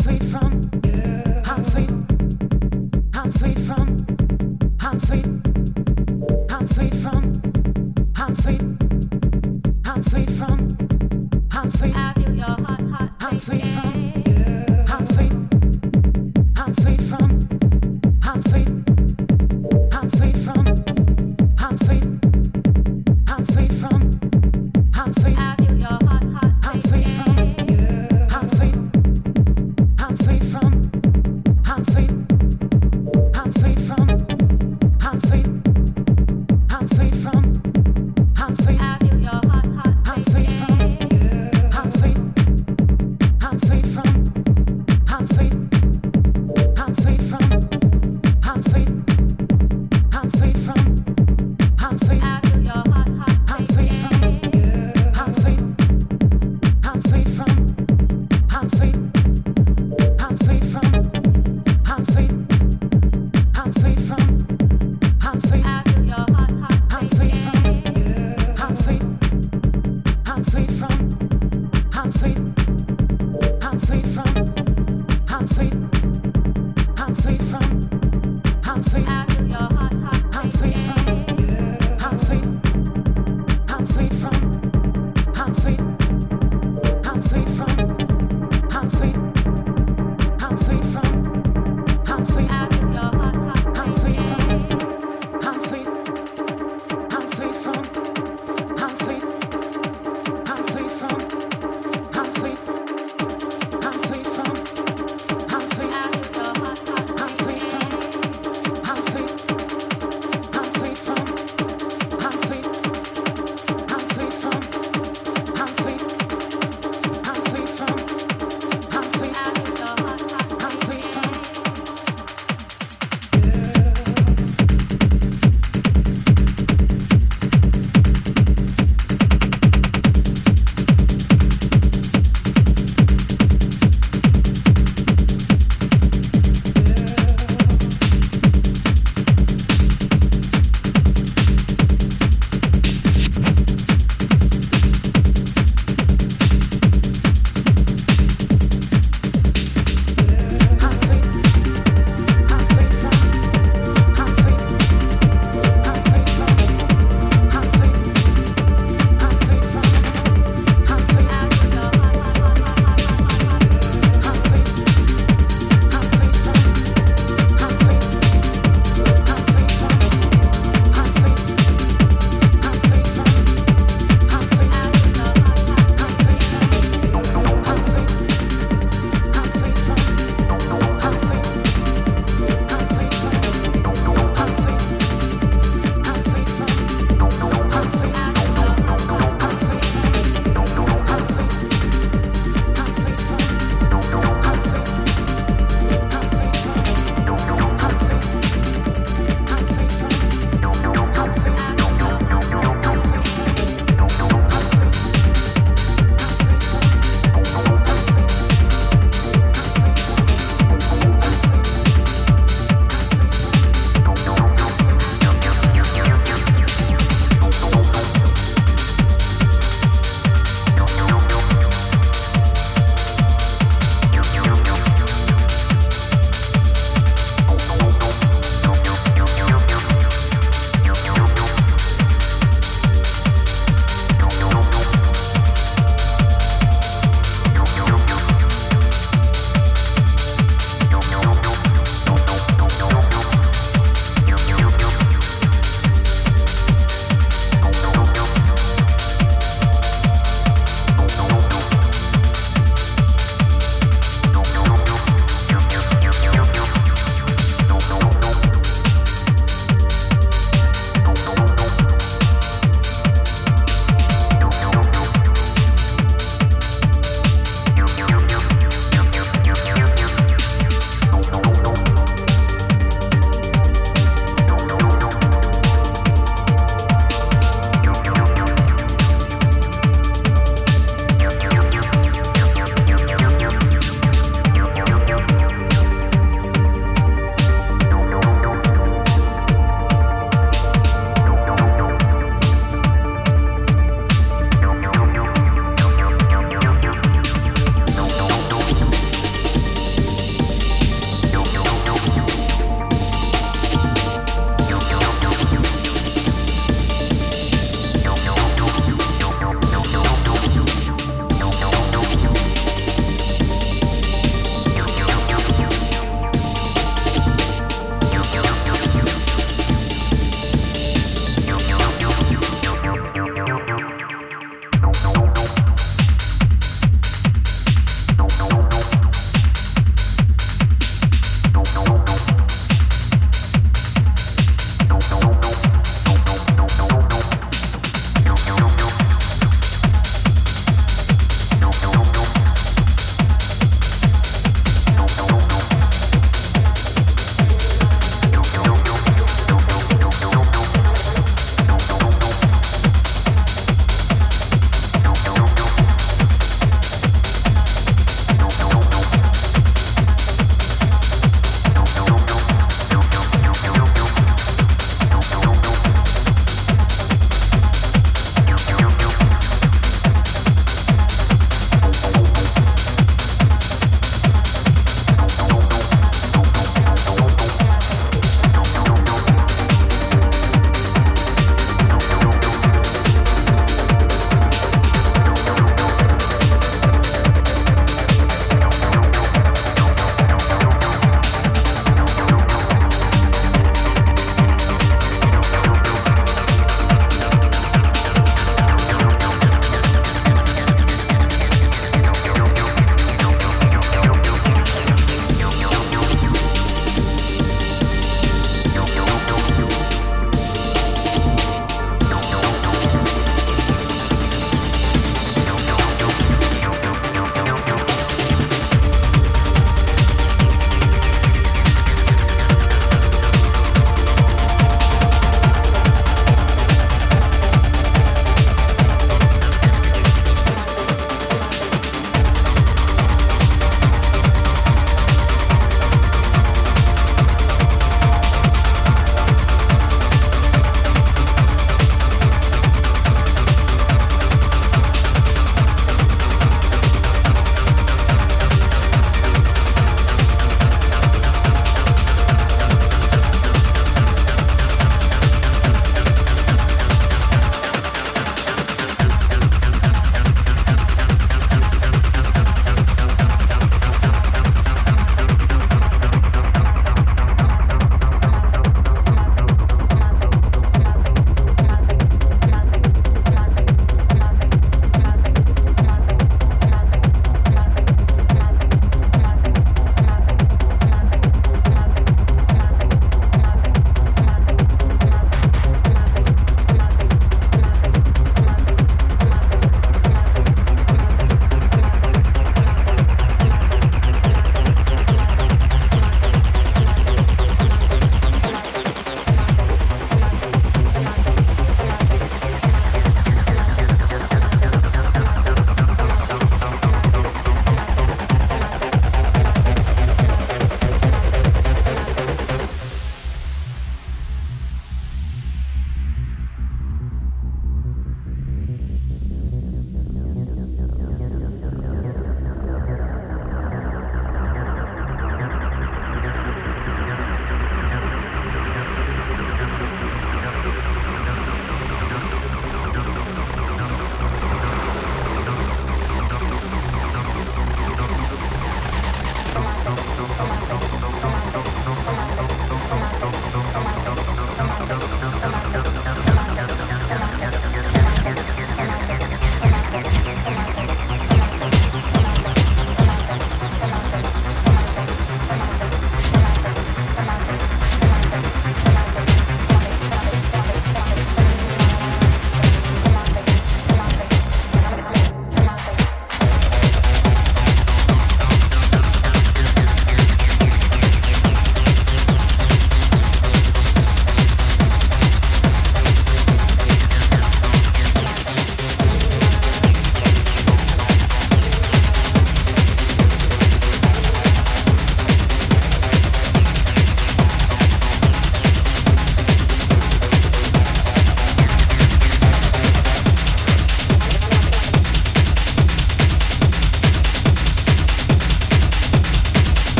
afraid from?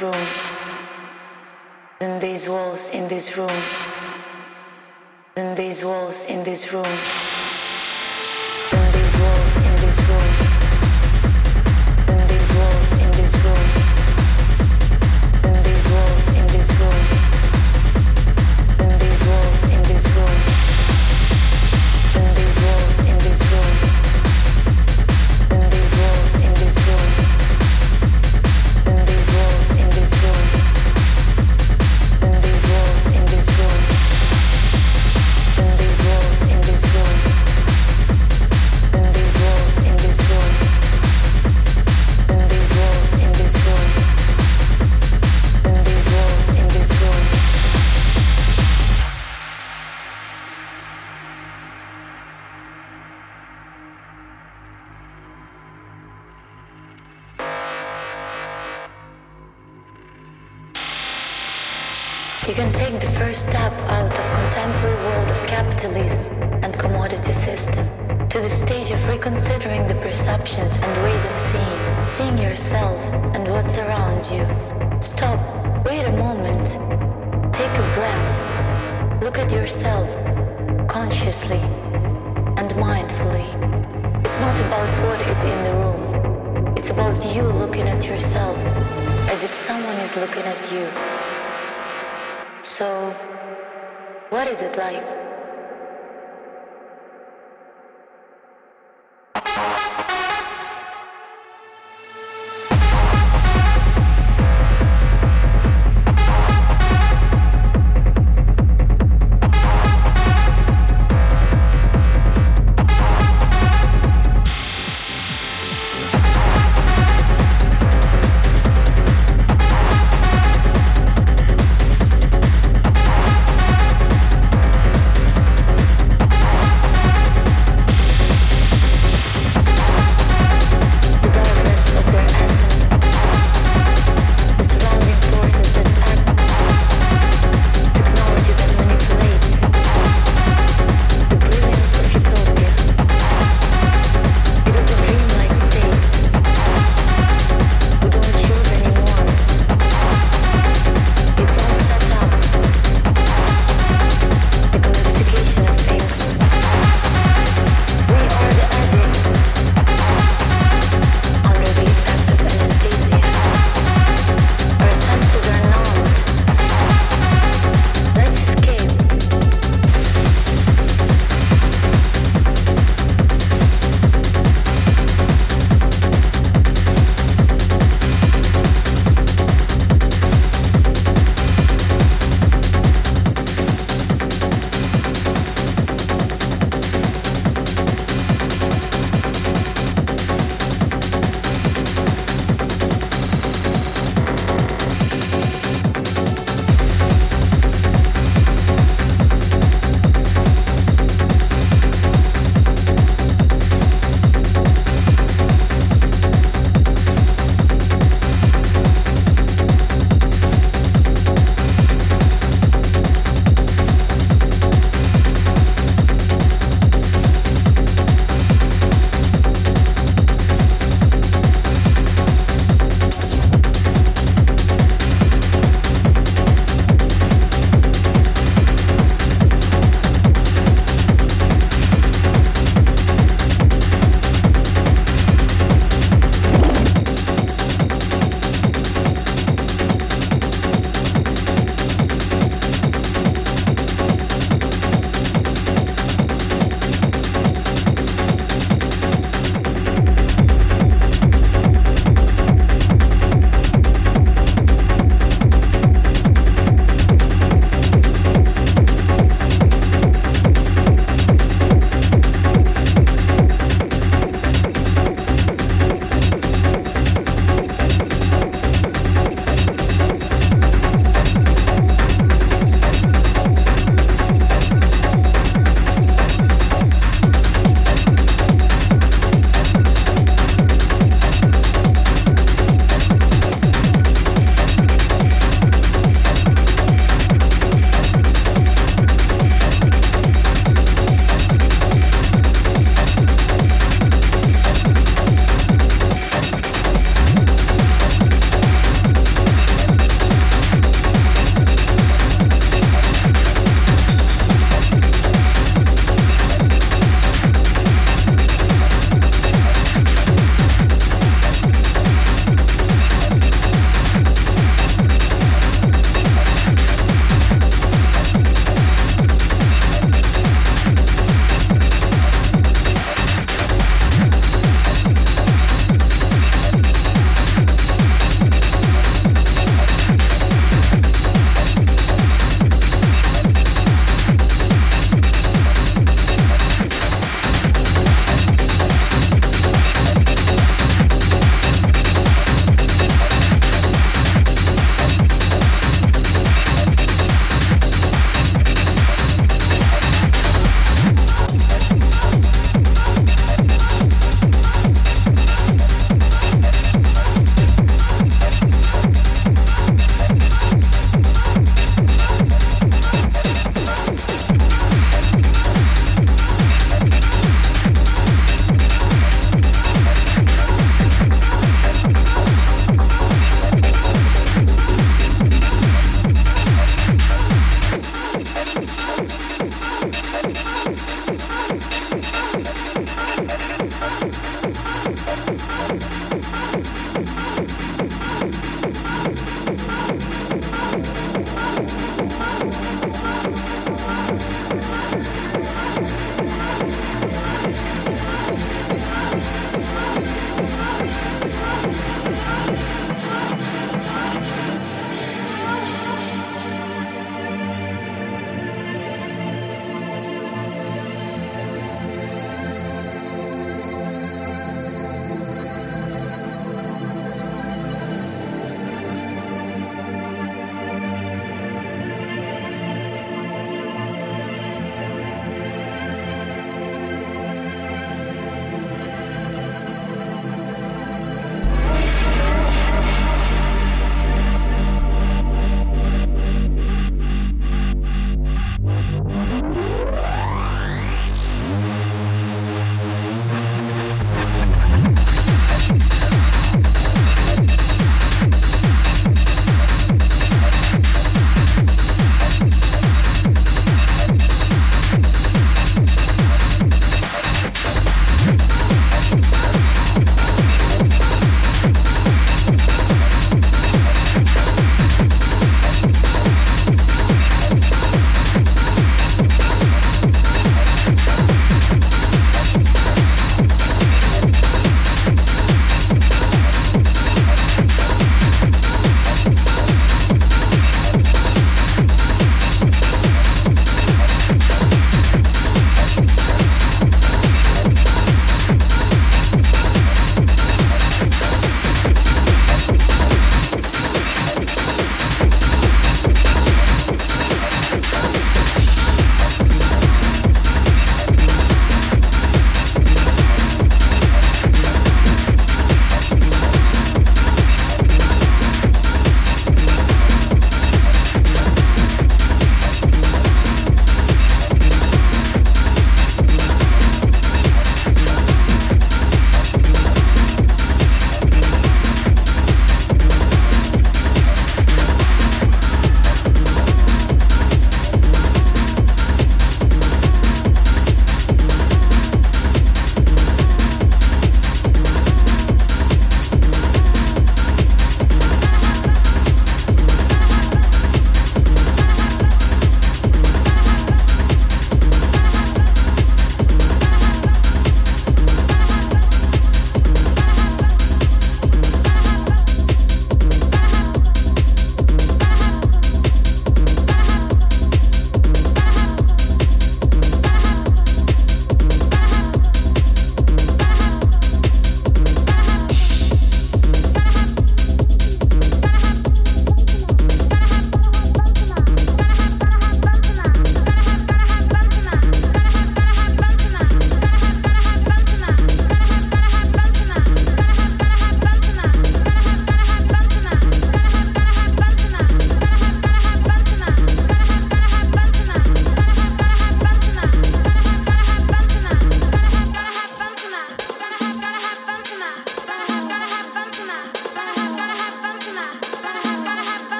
This room, in these walls in this room, in these walls in this room. And mindfully. It's not about what is in the room. It's about you looking at yourself as if someone is looking at you. So, what is it like?